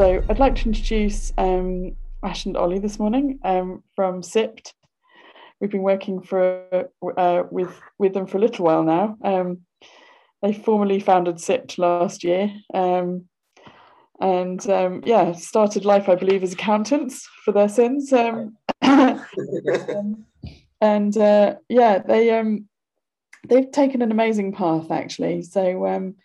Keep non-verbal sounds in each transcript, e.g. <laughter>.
So I'd like to introduce um, Ash and Ollie this morning um, from SIPT. We've been working for uh, with with them for a little while now. Um, they formally founded SIPT last year, um, and um, yeah, started life, I believe, as accountants for their sins. Um, <laughs> and uh, yeah, they they've taken an amazing path actually. So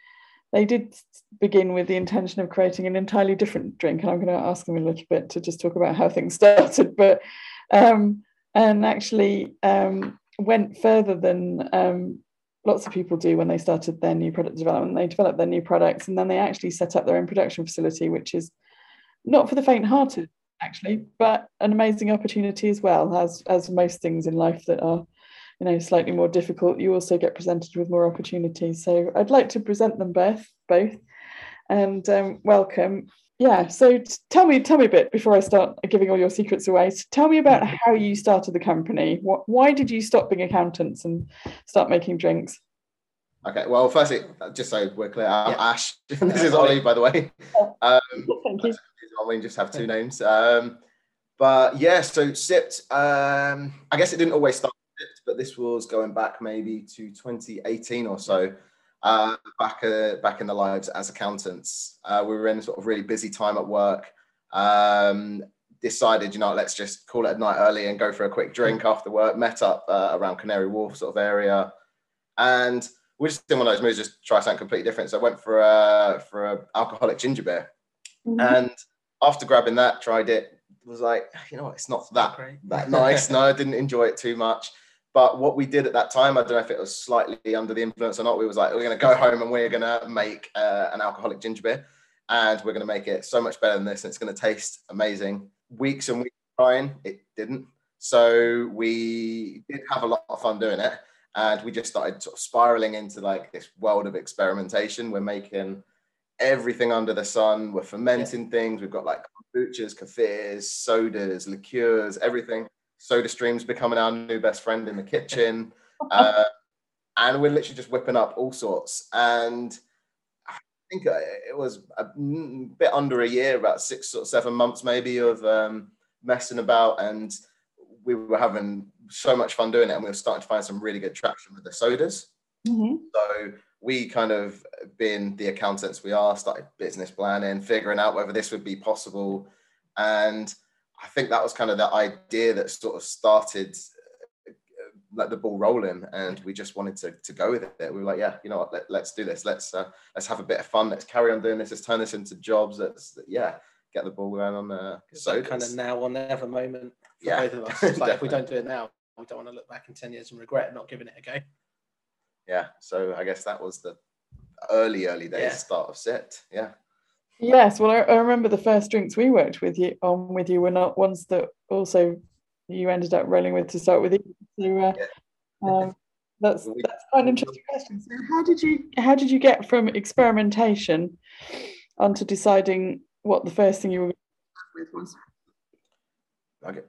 they did begin with the intention of creating an entirely different drink, and I'm going to ask them a little bit to just talk about how things <laughs> started. But um, and actually um, went further than um, lots of people do when they started their new product development. They developed their new products, and then they actually set up their own production facility, which is not for the faint-hearted, actually, but an amazing opportunity as well. As as most things in life that are you know slightly more difficult you also get presented with more opportunities. So i'd like to present them both both and um, welcome. Yeah so tell me tell me a bit before i start giving all your secrets away. Tell me about how you started the company. What, why did you stop being accountants and start making drinks? Okay well firstly just so we're clear i'm yeah. ash. <laughs> This is ollie by the way. Um, thank you. We just have two names. Um, but yeah so SIPT um, i guess it didn't always start but this was going back maybe to 2018 or so. Uh, back uh, back in the lives as accountants, uh, we were in a sort of really busy time at work. Um, decided, you know, let's just call it a night early and go for a quick drink after work. Met up uh, around Canary Wharf sort of area, and we just did one of those moves, just try something completely different. So I went for a for a alcoholic ginger beer, mm-hmm. and after grabbing that, tried it. Was like, you know what, it's not that that nice. <laughs> no, I didn't enjoy it too much. But what we did at that time, I don't know if it was slightly under the influence or not. We was like, we're going to go home and we're going to make uh, an alcoholic ginger beer, and we're going to make it so much better than this, and it's going to taste amazing. Weeks and weeks trying, it didn't. So we did have a lot of fun doing it, and we just started sort of spiraling into like this world of experimentation. We're making everything under the sun. We're fermenting yeah. things. We've got like kombuchas, kefirs, sodas, liqueurs, everything. SodaStream's becoming our new best friend in the kitchen. <laughs> Uh, and we're literally just whipping up all sorts. And I think it was a bit under a year, about six or seven months maybe, of um, messing about. And we were having so much fun doing it. And we were starting to find some really good traction with the sodas. Mm-hmm. So we kind of, being the accountants we are, started business planning, figuring out whether this would be possible. And I think that was kind of the idea that sort of started uh, like the ball rolling and we just wanted to, to go with it. We were like yeah you know what? Let, us do this. Let's uh, let's have a bit of fun. Let's carry on doing this. Let's turn this into jobs. Let's yeah get the ball going on uh so kind of now or never moment for yeah, both of us. <laughs> Like if we don't do it now we don't want to look back in 10 years and regret not giving it a go. Yeah so i guess that was the early early days yeah. start of set yeah Yes, well, I, I, remember the first drinks we worked with you on with you were not ones that also you ended up rolling with to start with. So, uh, um, <laughs> that's that's quite an interesting <laughs> question. So, how did you how did you get from experimentation onto deciding what the first thing you were with was? Okay.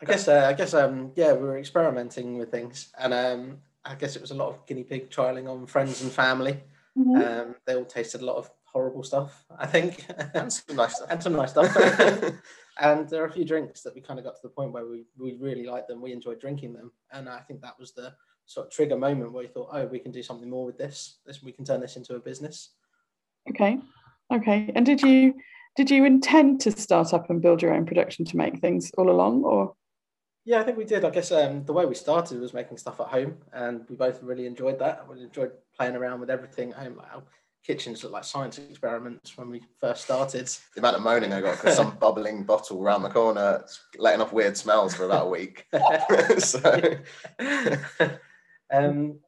I guess uh, I guess um yeah we were experimenting with things and um I guess it was a lot of guinea pig trialing on friends and family. Mm-hmm. Um, they all tasted a lot of horrible stuff, I think. And some nice stuff. <laughs> and some nice stuff. <laughs> and there are a few drinks that we kind of got to the point where we, we really liked them. We enjoyed drinking them. And I think that was the sort of trigger moment where we thought, oh, we can do something more with this. This we can turn this into a business. Okay. Okay. And did you did you intend to start up and build your own production to make things all along or yeah, I think we did. I guess um, the way we started was making stuff at home, and we both really enjoyed that. We enjoyed playing around with everything at home. Like kitchens looked like science experiments when we first started. The amount of moaning I got because some <laughs> bubbling bottle around the corner letting off weird smells for about a week. <laughs> so, <laughs> um,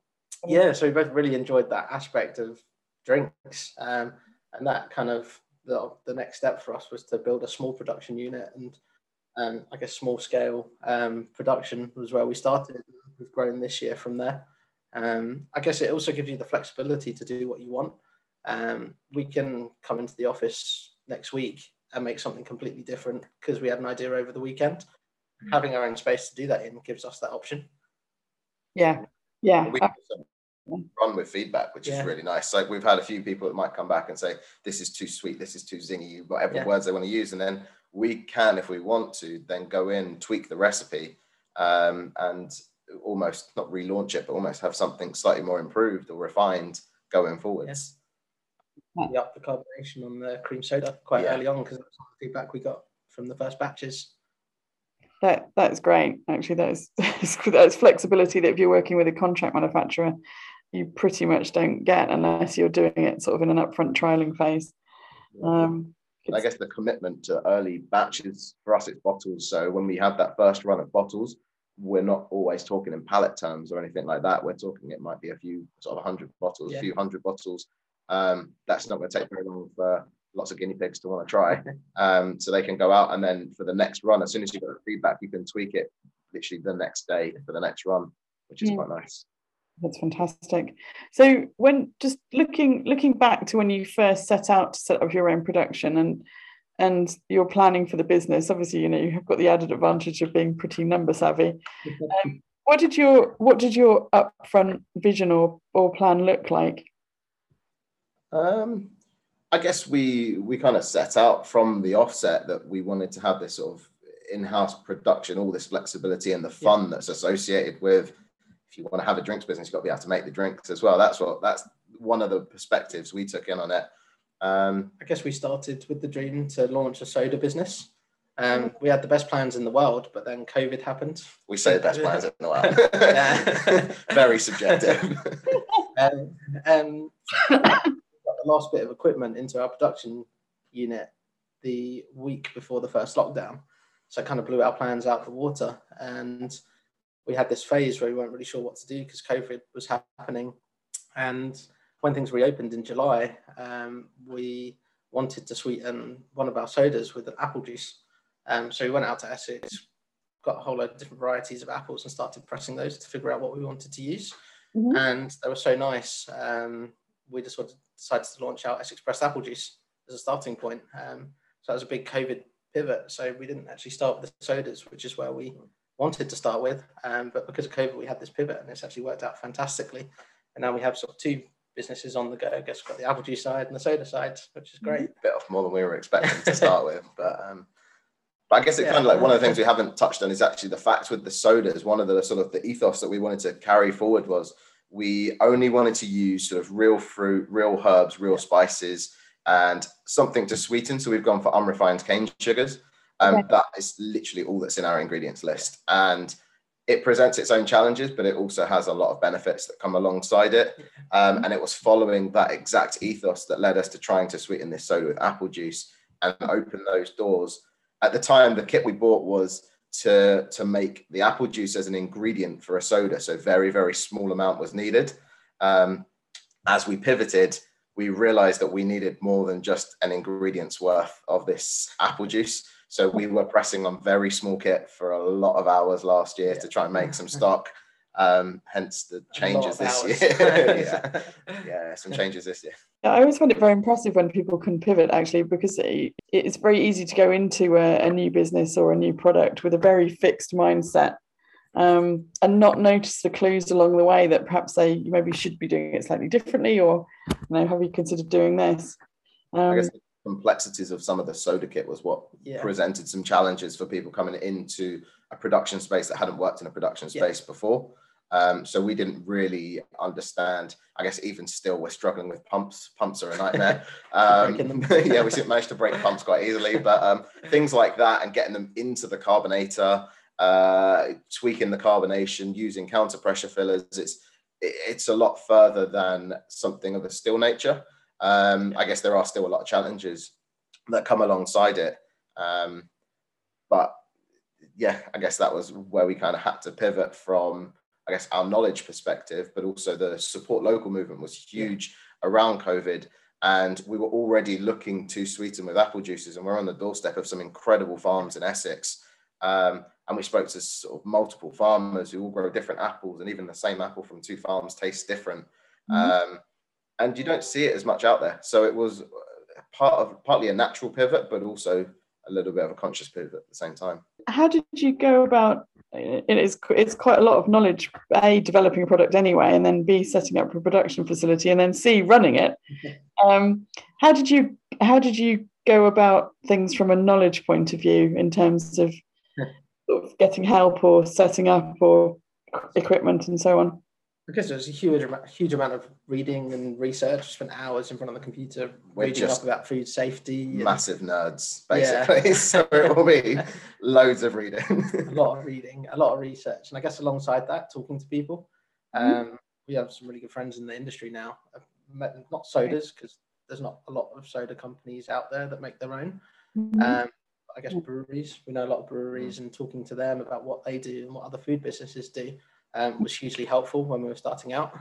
yeah, so we both really enjoyed that aspect of drinks, um, and that kind of the, the next step for us was to build a small production unit and. Um, I guess small scale um, production was where we started. We've grown this year from there. Um, I guess it also gives you the flexibility to do what you want um, we can come into the office next week and make something completely different because we had an idea over the weekend. Mm-hmm. Having our own space to do that in gives us that option. Yeah, yeah. We also, run with feedback, which yeah. is really nice. Like we've had a few people that might come back and say, "This is too sweet. This is too zingy." Whatever yeah. words they want to use, and then we can, if we want to, then go in, tweak the recipe, um, and almost not relaunch it, but almost have something slightly more improved or refined going forwards. Yeah. We upped the carbonation on the cream soda quite yeah. early on because that's the feedback we got from the first batches. That that's great. Actually, that's <laughs> that's flexibility that if you're working with a contract manufacturer, you pretty much don't get unless you're doing it sort of in an upfront trialing phase. Um, I guess the commitment to early batches for us, it's bottles. So when we have that first run of bottles, we're not always talking in pallet terms or anything like that. We're talking it might be a few sort of hundred bottles, a few hundred bottles. Um, that's not going to take very long for lots of guinea pigs to want to try. Um, so they can go out and then for the next run, as soon as you get the feedback, you can tweak it literally the next day for the next run, which is yeah. quite nice. That's fantastic. So when just looking looking back to when you first set out to set up your own production and and you're planning for the business, obviously you know you have got the added advantage of being pretty number savvy. <laughs> Um, what did your what did your upfront vision or or plan look like? Um, I guess we we kind of set out from the offset that we wanted to have this sort of in-house production, all this flexibility and the fun yeah. that's associated with if you want to have a drinks business, you've got to be able to make the drinks as well. That's what that's one of the perspectives we took in on it. Um, I guess we started with the dream to launch a soda business. Um, we had the best plans in the world, but then COVID happened. We say the best plans in the world. <laughs> <laughs> Very subjective. <laughs> um, um, last bit of equipment into our production unit the week before the first lockdown. So it kind of blew our plans out the water. And we had this phase where we weren't really sure what to do because COVID was happening. And when things reopened in July, um, we wanted to sweeten one of our sodas with an apple juice. Um, so we went out to Essex, got a whole load of different varieties of apples and started pressing those to figure out what we wanted to use. Mm-hmm. And they were so nice. Um, we just decided to launch out Essex Pressed Apple Juice as a starting point. Um, so that was a big COVID pivot. So we didn't actually start with the sodas, which is where we wanted to start with. Um, but because of COVID, we had this pivot and it's actually worked out fantastically. And now we have sort of two businesses on the go. I guess we've got the apple juice side and the soda side, which is great. A bit off more than we were expecting to start <laughs> with. But um, but I guess it yeah. kind of like one of the things we haven't touched on is actually the fact with the sodas. One of the sort of the ethos that we wanted to carry forward was we only wanted to use sort of real fruit, real herbs, real spices, and something to sweeten. So we've gone for unrefined cane sugars. Um, okay. That is literally all that's in our ingredients list. And it presents its own challenges, but it also has a lot of benefits that come alongside it. Um, and it was following that exact ethos that led us to trying to sweeten this soda with apple juice and open those doors. At the time, the kit we bought was to, to make the apple juice as an ingredient for a soda. So very, very small amount was needed. Um, as we pivoted, we realized that we needed more than just an ingredient's worth of this apple juice. So we were pressing on very small kit for a lot of hours last year yeah. to try and make some stock. Um, hence the changes this year. <laughs> <laughs> yeah. yeah, some changes this year. I always find it very impressive when people can pivot actually, because it's very easy to go into a, a new business or a new product with a very fixed mindset um, and not notice the clues along the way that perhaps they maybe should be doing it slightly differently or you know have you considered doing this um, I guess the complexities of some of the soda kit was what yeah. presented some challenges for people coming into a production space that hadn't worked in a production space yeah. before. Um, so we didn't really understand. I guess even still, we're struggling with pumps. Pumps are a nightmare. <laughs> Um, <laughs> yeah, we managed to break pumps quite easily, but um, things like that and getting them into the carbonator, uh, tweaking the carbonation, using counter pressure fillers. It's it's a lot further than something of a still nature. Um, I guess there are still a lot of challenges that come alongside it. Um, but yeah, I guess that was where we kind of had to pivot from, I guess, our knowledge perspective, but also the support local movement was huge yeah. around COVID. And we were already looking to sweeten with apple juices, and we're on the doorstep of some incredible farms in Essex. Um, and we spoke to sort of multiple farmers who all grow different apples, and even the same apple from two farms tastes different. Mm-hmm. Um, and you don't see it as much out there. So it was part of partly a natural pivot, but also a little bit of a conscious pivot at the same time. How did you go about it is it's quite a lot of knowledge. A developing a product anyway, and then B setting up a production facility, and then C running it. Um, how did you how did you go about things from a knowledge point of view in terms of, sort of getting help or setting up or equipment and so on? Because there's a huge amount, huge amount of reading and research. I spent hours in front of the computer We're reading up about food safety. and Massive nerds, Yeah. basically. <laughs> so it will be loads of reading. a lot of reading, a lot of research, and I guess alongside that, talking to people. Um, we have some really good friends in the industry now. I've met, not sodas because there's not a lot of soda companies out there that make their own. Mm-hmm. Um, I guess breweries. We know a lot of breweries, and talking to them about what they do and what other food businesses do um, was hugely helpful when we were starting out.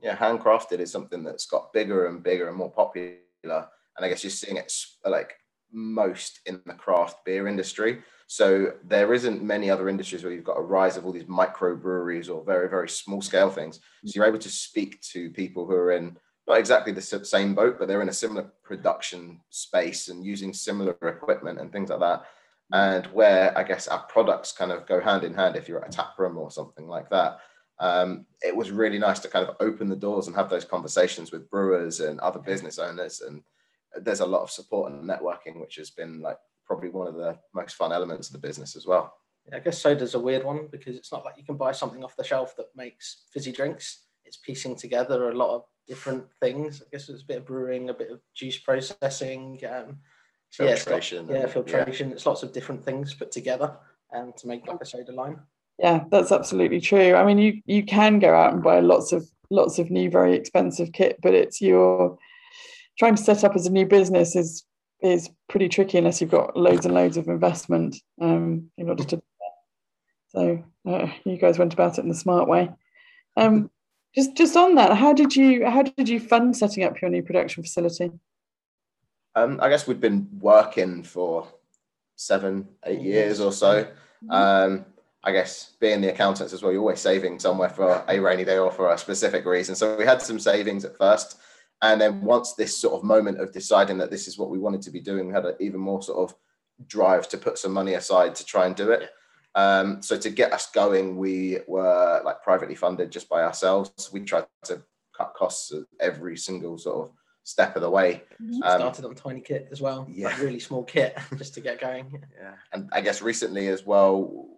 yeah, handcrafted is something that's got bigger and bigger and more popular. And I guess you're seeing it like most in the craft beer industry. So there isn't many other industries where you've got a rise of all these micro breweries or very, very small scale things. So you're able to speak to people who are in not exactly the same boat, but they're in a similar production space and using similar equipment and things like that. And where I guess our products kind of go hand in hand if you're at a tap room or something like that um, it was really nice to kind of open the doors and have those conversations with brewers and other business owners. And there's a lot of support and networking, which has been like probably one of the most fun elements of the business as well. Yeah, I guess soda's a weird one because it's not like you can buy something off the shelf that makes fizzy drinks. It's piecing together a lot of different things. I guess it's a bit of brewing, a bit of juice processing. Um, so yeah, it's Filtration yeah, filtration. It's lots of different things put together um, to make like a soda line. Yeah, that's absolutely true. I mean, you you can go out and buy lots of lots of new, very expensive kit, but it's your trying to set up as a new business is is pretty tricky unless you've got loads and loads of investment um, in order to. So uh, you guys went about it in the smart way. Um, just just on that, how did you how did you fund setting up your new production facility? Um, I guess we've been working for seven, eight years or so. Um, I guess being the accountants as well, you're always saving somewhere for a rainy day or for a specific reason. So we had some savings at first. And then once this sort of moment of deciding that this is what we wanted to be doing, we had an even more sort of drive to put some money aside to try and do it. Um, so to get us going, we were like privately funded just by ourselves. We tried to cut costs at every single sort of step of the way. We Um, started on tiny kit as well, yeah. like really small kit <laughs> just to get going. Yeah, and I guess recently as well,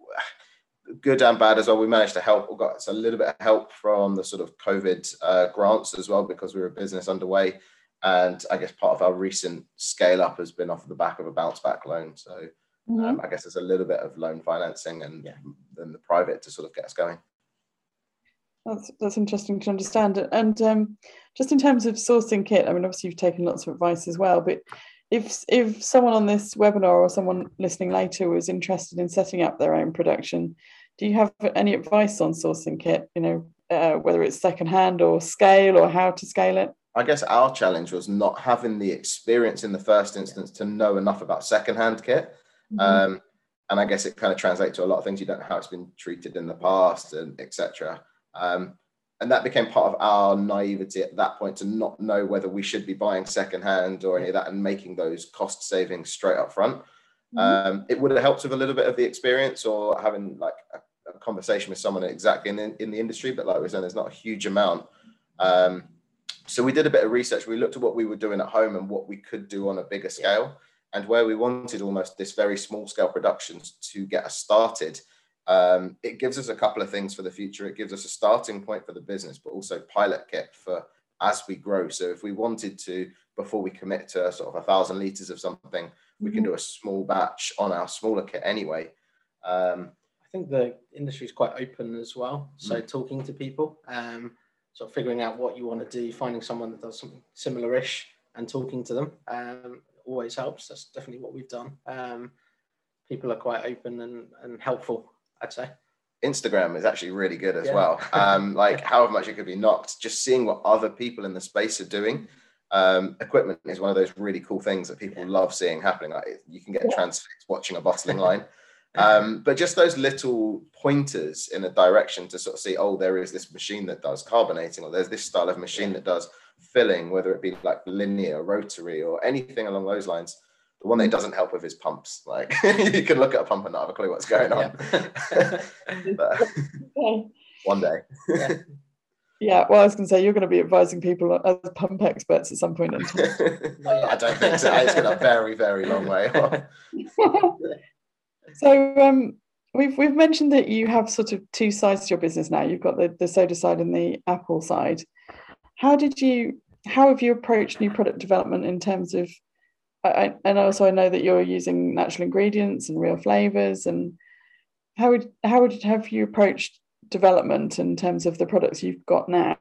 good and bad as well. We managed to help. We got a little bit of help from the sort of COVID uh, grants as well because we were a business underway, and I guess part of our recent scale up has been off the back of a bounce back loan. So um, I guess there's a little bit of loan financing and Yeah. then the private to sort of get us going. That's that's interesting to understand. And um, just in terms of sourcing kit, I mean, obviously you've taken lots of advice as well. But if if someone on this webinar or someone listening later was interested in setting up their own production, do you have any advice on sourcing kit? You know, uh, whether it's secondhand or scale or how to scale it. I guess our challenge was not having the experience in the first instance to know enough about secondhand kit. Um, and I guess it kind of translates to a lot of things. You don't know how it's been treated in the past and etc. Um, and that became part of our naivety at that point to not know whether we should be buying secondhand or any of that and making those cost savings straight up front. Um, it would have helped with a little bit of the experience or having like a, a conversation with someone exactly in the, in the industry. But like we saying, there's not a huge amount. Um, so we did a bit of research. We looked at what we were doing at home and what we could do on a bigger scale, and where we wanted almost this very small scale productions to get us started. Um, it gives us a couple of things for the future. It gives us a starting point for the business, but also pilot kit for as we grow. So if we wanted to, before we commit to sort of a thousand liters of something, we can do a small batch on our smaller kit anyway. Um, I think the industry is quite open as well. So talking to people, um, sort of figuring out what you want to do, finding someone that does something similar-ish, and talking to them um, always helps. That's definitely what we've done. Um, people are quite open and, and helpful, I'd say. Instagram is actually really good as Yeah. well. Um, <laughs> like however much it could be knocked, just seeing what other people in the space are doing. Um, equipment is one of those really cool things that people love seeing happening. Like you can get Yeah. transfixed watching a bottling <laughs> line. Um, but just those little pointers in a direction to sort of see, oh, there is this machine that does carbonating, or there's this style of machine that does filling, whether it be like linear, rotary, or anything along those lines. The one that doesn't help with is pumps. Like <laughs> you can look at a pump and not have a clue what's going on. <laughs> <laughs> but, one day. Yeah. yeah. well, I was going to say you're going to be advising people as pump experts at some point. In time. I don't think so. It's going a very, very long way. so, um, we've we've mentioned that you have sort of two sides to your business now. You've got the the soda side and the apple side. How did you? How have you approached new product development in terms of? I, and also, I know that you're using natural ingredients and real flavors. And how would how would have you approached development in terms of the products you've got now?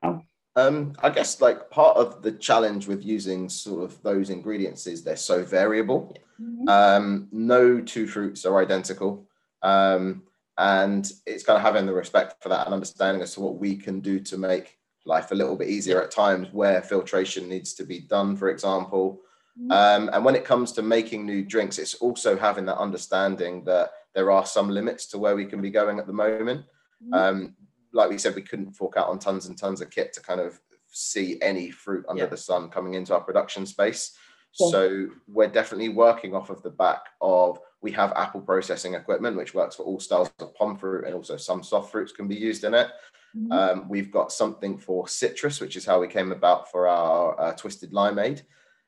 Um, I guess like part of the challenge with using sort of those ingredients is they're so variable. Mm-hmm. Um, no two fruits are identical. Um, and it's kind of having the respect for that and understanding as to what we can do to make life a little bit easier at times where filtration needs to be done, for example. Mm-hmm. Um, and when it comes to making new drinks, it's also having that understanding that there are some limits to where we can be going at the moment. Mm-hmm. Um, like we said, we couldn't fork out on tons and tons of kit to kind of see any fruit under yeah. the sun coming into our production space. Yeah. So we're definitely working off of the back of we have apple processing equipment, which works for all styles of pome fruit and also some soft fruits can be used in it. Mm-hmm. Um, we've got something for citrus, which is how we came about for our uh, twisted limeade.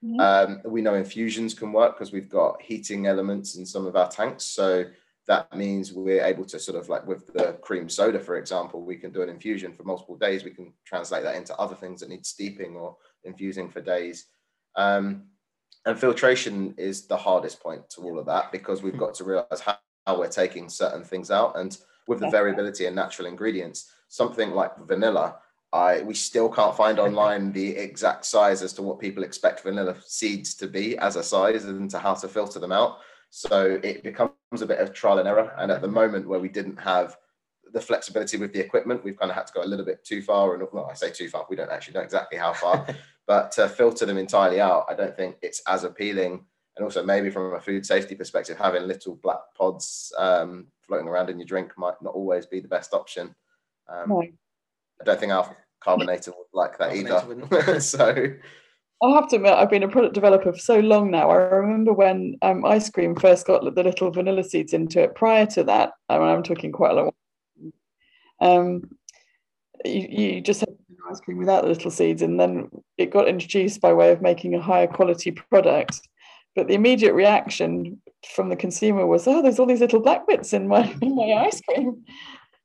Mm-hmm. Um, we know infusions can work because we've got heating elements in some of our tanks. So that means we're able to sort of like with the cream soda, for example, we can do an infusion for multiple days. We can translate that into other things that need steeping or infusing for days. Um, and filtration is the hardest point to all of that because we've got to realize how, how we're taking certain things out. And with the variability in natural ingredients, something like vanilla, I we still can't find <laughs> online the exact size as to what people expect vanilla seeds to be as a size and to how to filter them out. So it becomes a bit of trial and error. And at the moment where we didn't have the flexibility with the equipment, we've kind of had to go a little bit too far. And well, I say too far, we don't actually know exactly how far, <laughs> but to filter them entirely out, I don't think it's as appealing. And also maybe from a food safety perspective, having little black pods um, floating around in your drink might not always be the best option. Um, no. I don't think our carbonator would like that either. <laughs> so I have to admit, I've been a product developer for so long now. I remember when um, ice cream first got the little vanilla seeds into it. Prior to that, I mean, I'm talking quite a long. Um, you, you just had ice cream without the little seeds, and then it got introduced by way of making a higher quality product. But the immediate reaction from the consumer was, "Oh, there's all these little black bits in my <laughs> in my ice cream."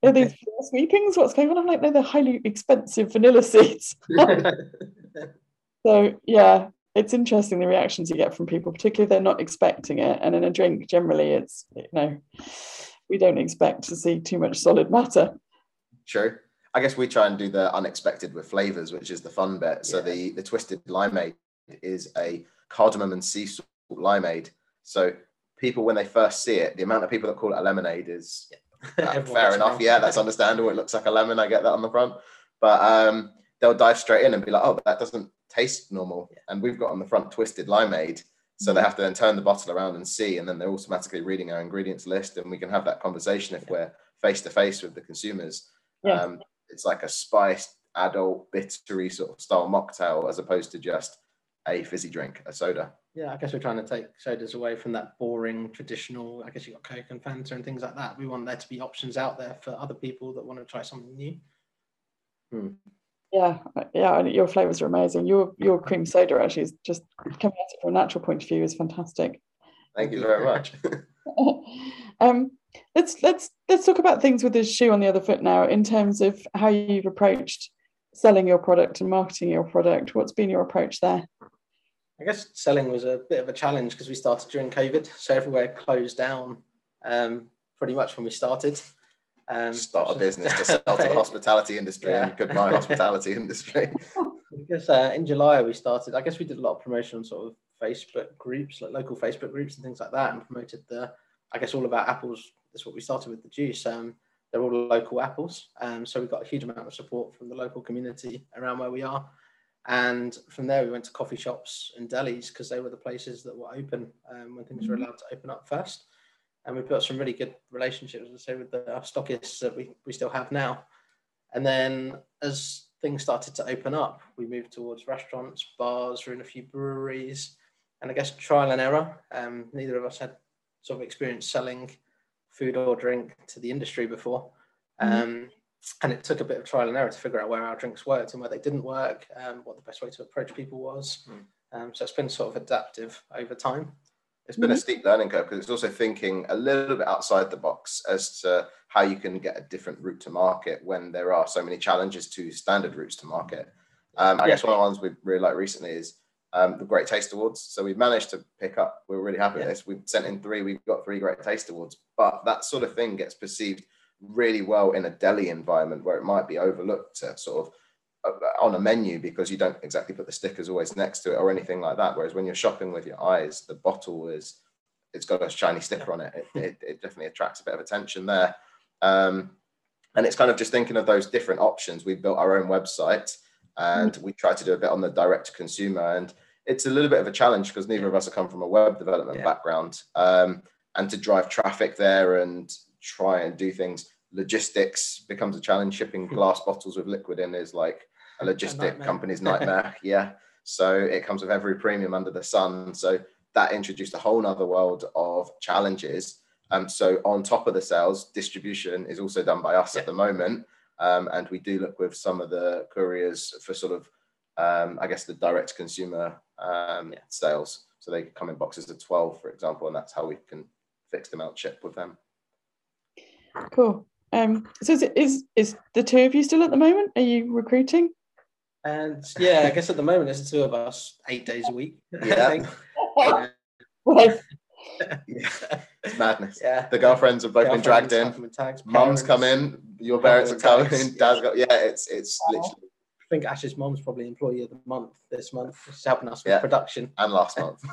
Are these sweepings? What's going on? I'm like, no, they're highly expensive vanilla <laughs> seeds. <laughs> So yeah, it's interesting the reactions you get from people, particularly if they're not expecting it. And in a drink, generally, it's you know, we don't expect to see too much solid matter. True. I guess we try and do the unexpected with flavors, which is the fun bit. So yeah. the the twisted limeade is a cardamom and sea salt limeade. So people, when they first see it, the amount of people that call it a lemonade is yeah. <laughs> fair enough. Yeah, that's understandable. It looks like a lemon. I get that on the front, but um, they'll dive straight in and be like, "Oh, that doesn't taste normal. Yeah. And we've got on the front twisted limeade. So they mm. have to then turn the bottle around and see, and then they're automatically reading our ingredients list, and we can have that conversation if yeah. we're face to face with the consumers. Yeah. Um, it's like a spiced, adult, bittery sort of style mocktail as opposed to just a fizzy drink, a soda. Yeah, I guess we're trying to take sodas away from that boring traditional. I guess you got Coke and Fanta and things like that. We want there to be options out there for other people that want to try something new. Hmm. Yeah, yeah, your flavors are amazing. Your your cream soda actually is just coming at it from a natural point of view is fantastic. Thank you very much. <laughs> <laughs> um, let's let's let's talk about things with the shoe on the other foot now in terms of how you've approached selling your product and marketing your product. What's been your approach there? I guess selling was a bit of a challenge because we started during COVID, so everywhere closed down um, pretty much when we started. Um, Start a business to sell to the hospitality industry yeah. and goodbye <laughs> hospitality industry. <laughs> because uh, in July we started, I guess we did a lot of promotion on sort of Facebook groups, like local Facebook groups and things like that, and promoted the, I guess all about apples. That's what we started with the juice. Um, they're all local apples, um, so we got a huge amount of support from the local community around where we are. And from there, we went to coffee shops and delis because they were the places that were open um, when things were mm-hmm. allowed to open up first and we've got some really good relationships, I say, with the stockists that we, we still have now. And then as things started to open up, we moved towards restaurants, bars, we're in a few breweries, and I guess trial and error. Um, neither of us had sort of experience selling food or drink to the industry before. Mm-hmm. Um, and it took a bit of trial and error to figure out where our drinks worked and where they didn't work, um, what the best way to approach people was. Mm. Um, so it's been sort of adaptive over time. It's been mm-hmm. a steep learning curve because it's also thinking a little bit outside the box as to how you can get a different route to market when there are so many challenges to standard routes to market. Um, I yeah. guess one of the ones we really like recently is um, the Great Taste Awards. So we've managed to pick up. We're really happy yeah. with this. We've sent in three. We've got three Great Taste Awards. But that sort of thing gets perceived really well in a deli environment where it might be overlooked to sort of uh, on a menu because you don't exactly put the stickers always next to it or anything like that. Whereas when you're shopping with your eyes, the bottle is it's got a shiny sticker on it. It, it, it definitely attracts a bit of attention there. Um, and it's kind of just thinking of those different options. We built our own website and mm. we try to do a bit on the direct to consumer. And it's a little bit of a challenge because neither of us have come from a web development yeah. background. Um, and to drive traffic there and try and do things, logistics becomes a challenge. Shipping <laughs> glass bottles with liquid in is like a logistic a company's <laughs> nightmare. yeah. So it comes with every premium under the sun. So that introduced a whole nother world of challenges. Um, so on top of the sales, distribution is also done by us yeah. at the moment. Um, and we do look with some of the couriers for sort of, um, I guess, the direct consumer um, yeah. sales. So they come in boxes of 12, for example, and that's how we can fix them out ship with them. Cool. Um, so is, it, is is the two of you still at the moment? Are you recruiting? And yeah, I guess at the moment it's the two of us, eight days a week. Yeah. <laughs> yeah. It's madness. Yeah. The girlfriends have both been dragged in. Mums come in. Your parents are coming in. Dad's got yeah. It's it's literally. I think Ash's mom's probably employee of the month this month. She's helping us with yeah. production. And last month, <laughs> <laughs>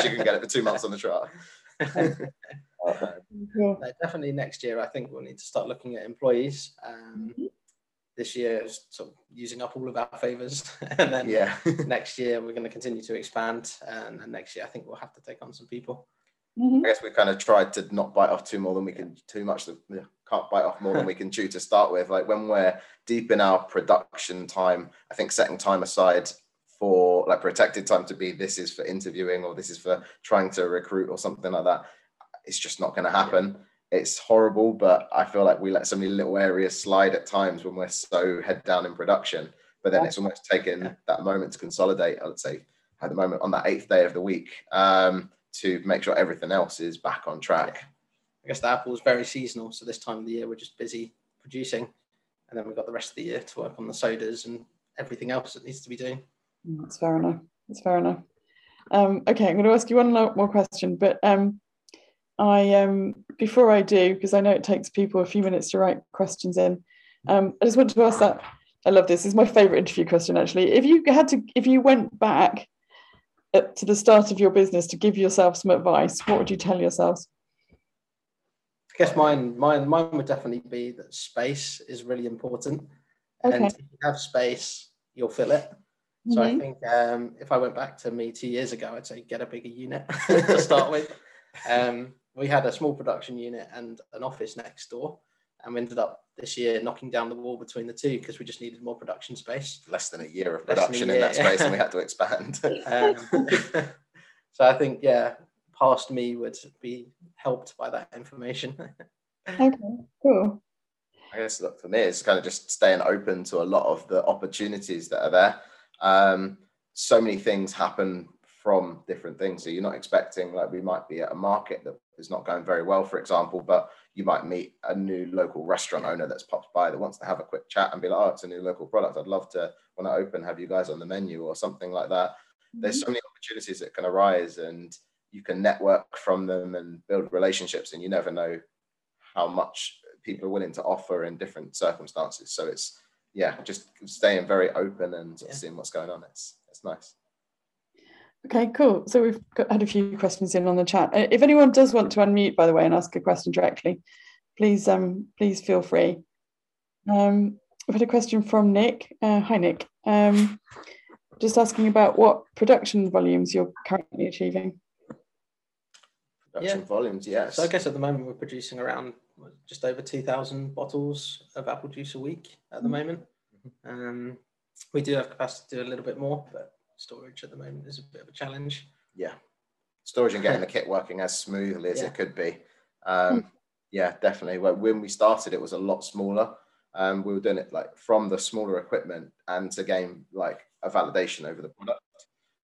she can get it for two months on the trial. No, definitely next year, I think we'll need to start looking at employees. Um, mm-hmm. This year is sort of using up all of our favors, <laughs> and then yeah. <laughs> next year we're going to continue to expand, and, and, next year I think we'll have to take on some people. Mm-hmm. I guess we kind of tried to not bite off too more than we can, too much. Yeah, can't bite off more than we can chew to start with. Like when we're deep in our production time, I think setting time aside for like protected time to be this is for interviewing or this is for trying to recruit or something like that it's just not going to happen. It's horrible, but I feel like we let so many little areas slide at times when we're so head down in production. But then it's almost taken that moment to consolidate. I would say at the moment on that eighth day of the week um, to make sure everything else is back on track. I guess the apple is very seasonal, so this time of the year we're just busy producing, and then we've got the rest of the year to work on the sodas and everything else that needs to be doing. That's fair enough. That's fair enough. Um, okay, I'm going to ask you one more question, but um, I um before I do, because I know it takes people a few minutes to write questions in, um, I just want to ask that. I love this. It's my favorite interview question actually. If you had to, if you went back to the start of your business to give yourself some advice, what would you tell yourselves? I guess mine, mine, mine would definitely be that space is really important, okay. and if you have space, you'll fill it. So mm-hmm. I think um, if I went back to me two years ago, I'd say get a bigger unit <laughs> to start with. Um, we had a small production unit and an office next door and we ended up this year knocking down the wall between the two because we just needed more production space. Less than a year of production year, in that space, and we <laughs> had to expand. um, <laughs> so I think, yeah, past me would be helped by that information. okay, cool. I guess look for me, it's kind of just staying open to a lot of the opportunities that are there. Um, so many things happen from different things. So you're not expecting like we might be at a market that is not going very well, for example, but you might meet a new local restaurant owner that's popped by that wants to have a quick chat and be like, oh, it's a new local product. I'd love to, when I open, have you guys on the menu or something like that. Mm-hmm. There's so many opportunities that can arise and you can network from them and build relationships and you never know how much people are willing to offer in different circumstances. So it's, yeah, just staying very open and yeah. seeing what's going on. It's, it's nice. Okay, cool. So we've got, had a few questions in on the chat. Uh, if anyone does want to unmute, by the way, and ask a question directly, please um, please feel free. Um, we've had a question from Nick. Uh, hi, Nick. Um, just asking about what production volumes you're currently achieving. Production yeah. volumes, yes. So I guess at the moment we're producing around just over 2,000 bottles of apple juice a week at the mm-hmm. moment. Um, we do have capacity to do a little bit more, but storage at the moment is a bit of a challenge. yeah, storage and getting the kit working as smoothly as Yeah. it could be. Um, yeah, definitely. Well, when we started, it was a lot smaller. Um, we were doing it like from the smaller equipment and to gain like a validation over the product.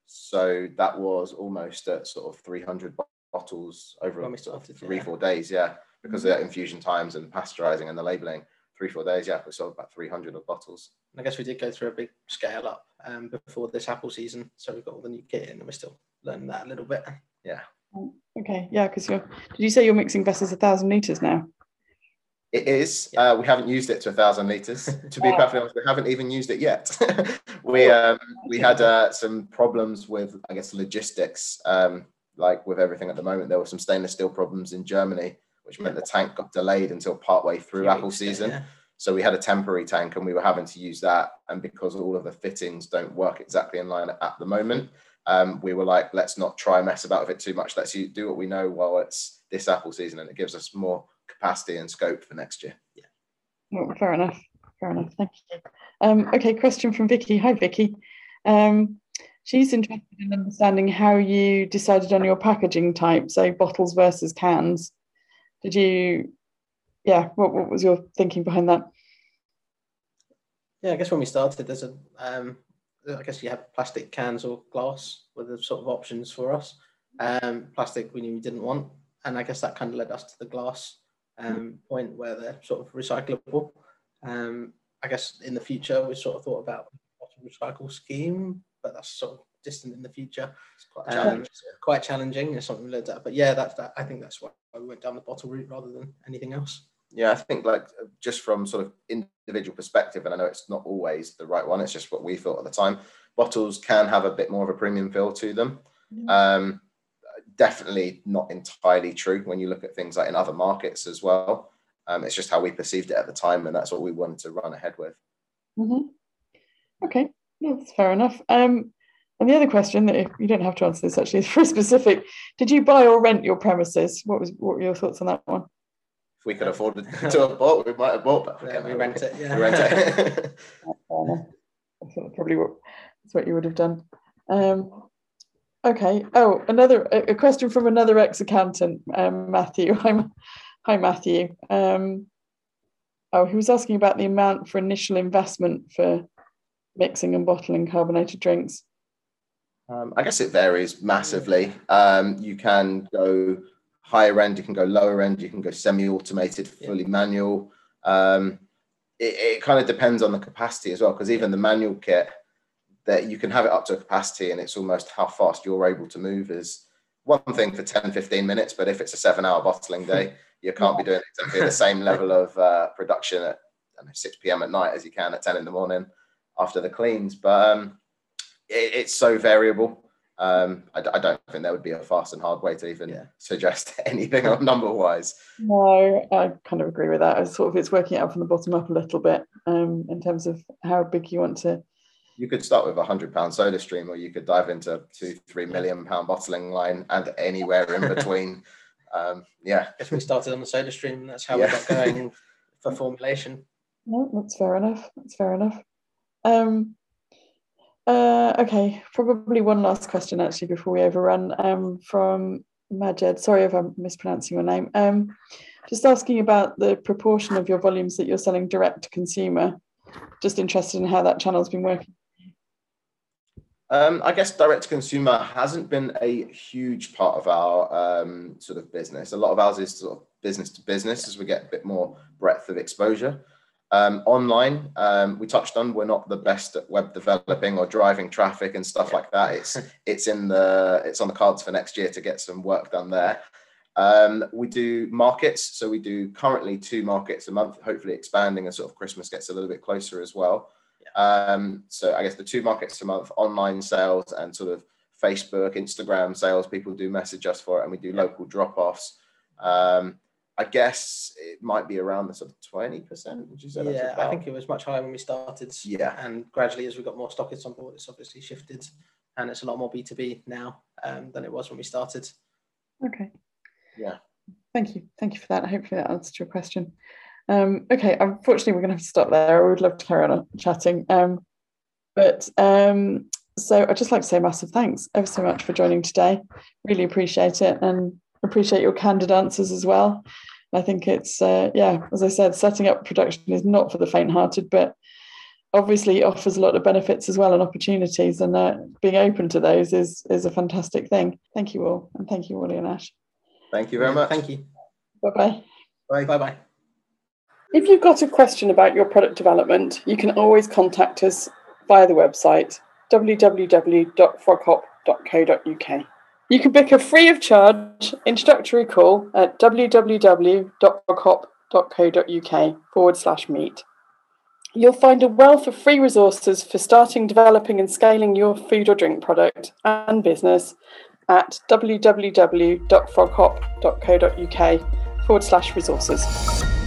So that was almost at sort of 300 bottles over sort of started, three, yeah. four days. Yeah, because of the infusion times and pasteurizing and the labeling. Three, four days. Yeah, we sold about 300 of bottles. And I guess we did go through a big scale up um, before this apple season, so we've got all the new kit in, and we're still learning that a little bit. Yeah. Okay, yeah, because you're. Did you say you're mixing vessels a thousand liters now? It is. Yeah. Uh, we haven't used it to a thousand liters. <laughs> to be Oh. perfectly honest, we haven't even used it yet. <laughs> we um, we had uh, some problems with, I guess, logistics. Um, like with everything at the moment, there were some stainless steel problems in Germany, which meant the tank got delayed until partway through apple season. yeah. So we had a temporary tank, and we were having to use that. And because all of the fittings don't work exactly in line at the moment, um, we were like, let's not try and mess about with it too much. Let's do what we know while it's this apple season, and it gives us more capacity and scope for next year. Oh, fair enough. Fair enough. Thank you. Um, okay, question from Vicky. Hi, Vicky. Um, she's interested in understanding how you decided on your packaging type, so bottles versus cans. Did you, yeah, what, what was your thinking behind that? Yeah, I guess when we started, there's a, um, I guess you have plastic cans or glass were the sort of options for us. Um, plastic we knew we didn't want, and I guess that kind of led us to the glass um, point where they're sort of recyclable. Um, I guess in the future we sort of thought about a recycle scheme, but that's sort of distant in the future. It's quite Um, challenging. Quite challenging. It's something we looked at, but yeah, that's that. I think that's why we went down the bottle route rather than anything else. Yeah, I think like just from sort of individual perspective, and I know it's not always the right one. It's just what we thought at the time. Bottles can have a bit more of a premium feel to them. Um, definitely not entirely true when you look at things like in other markets as well. Um, it's just how we perceived it at the time, and that's what we wanted to run ahead with. Mhm. Okay, yeah, that's fair enough. Um, and the other question that if you don't have to answer this actually <laughs> is very specific. Did you buy or rent your premises? What was what were your thoughts on that one? If we could afford it <laughs> to have bought, we might have bought, but Yeah, we rent it. Yeah, We rent it. <laughs> I thought probably what that's what you would have done. Um, okay. Oh, another a, a question from another ex-accountant, um, Matthew. Hi, Ma- hi, Matthew. Um, oh, he was asking about the amount for initial investment for mixing and bottling carbonated drinks. Um, I guess it varies massively. Um, you can go higher end, you can go lower end, you can go semi-automated, Yeah. fully manual. Um, it, it kind of depends on the capacity as well, because even the manual kit, that you can have it up to a capacity, and it's almost how fast you're able to move is one thing for 10, 15 minutes. But if it's a seven-hour bottling day, <laughs> you can't be doing exactly the same level of uh, production at know, 6 p.m. at night as you can at 10 in the morning after the cleans. But um, it, it's so variable. Um, I, d- I don't think there would be a fast and hard way to even Yeah. suggest <laughs> anything on number wise. No, I kind of agree with that. It's sort of it's working out from the bottom up a little bit um, in terms of how big you want to. You could start with a hundred pound SodaStream, or you could dive into two, three million pound bottling line, and anywhere in between. <laughs> um, yeah, guess we started on the SodaStream and that's how Yeah. we got going for formulation. No, that's fair enough. That's fair enough. Um, uh, okay, probably one last question actually before we overrun um, from Majed. Sorry if I'm mispronouncing your name. Um, just asking about the proportion of your volumes that you're selling direct to consumer. Just interested in how that channel's been working. Um, I guess direct to consumer hasn't been a huge part of our um, sort of business. A lot of ours is sort of business to business as we get a bit more breadth of exposure. Um, online, um, we touched on, we're not the best at web developing or driving traffic and stuff like that. It's <laughs> it's in the it's on the cards for next year to get some work done there. Um, we do markets, so we do currently two markets a month, hopefully expanding as sort of Christmas gets a little bit closer as well. Um, so I guess the two markets a month, online sales and sort of Facebook, Instagram sales, people do message us for it, and we do local drop-offs. Um, I guess it might be around the sort of twenty percent. Would you say? that's Yeah, I think it was much higher when we started. Yeah. And gradually, as we got more stockists on board, it's obviously shifted, and it's a lot more B two B now um, than it was when we started. Okay. Yeah. Thank you. Thank you for that. Hopefully that answered your question. Um, okay, unfortunately, we're going to have to stop there. I would love to carry on chatting. Um, but um, so I'd just like to say massive thanks ever so much for joining today. Really appreciate it and appreciate your candid answers as well. I think it's, uh, yeah, as I said, setting up production is not for the faint hearted, but obviously offers a lot of benefits as well and opportunities. And uh, being open to those is, is a fantastic thing. Thank you all. And thank you, Ollie and Ash. Thank you very much. Thank you. Bye bye. Bye. Bye bye. If you've got a question about your product development, you can always contact us via the website www.froghop.co.uk. You can book a free of charge introductory call at www.froghop.co.uk forward slash meet. You'll find a wealth of free resources for starting, developing, and scaling your food or drink product and business at www.froghop.co.uk forward slash resources.